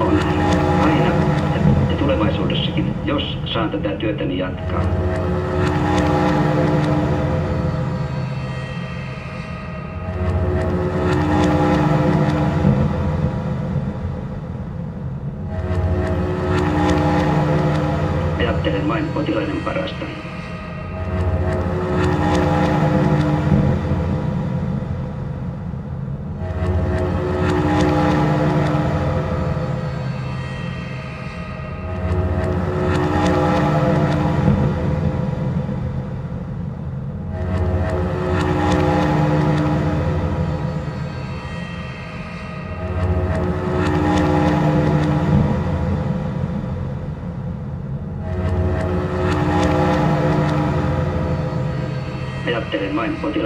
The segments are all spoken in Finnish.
On. Aina. Ja tulevaisuudessakin, jos saan tätä työtäni niin jatkaa. Ajattelen vain potilaiden parasta. Ajattelen vain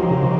Thank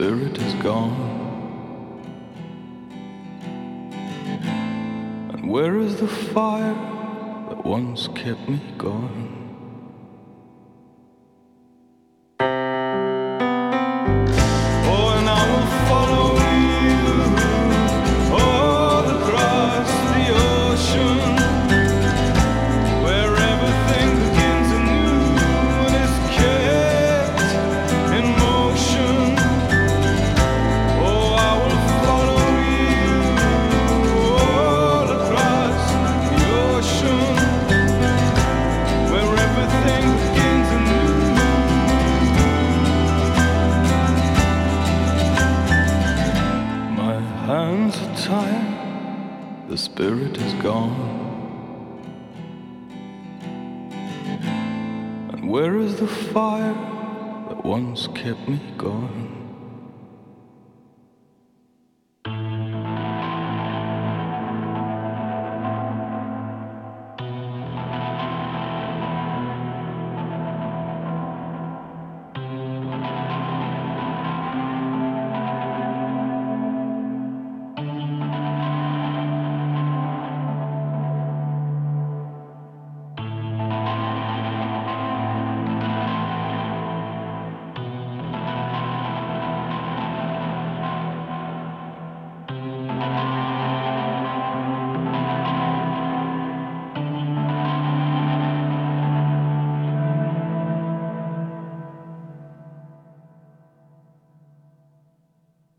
spirit is gone. And where is the fire that once kept me going?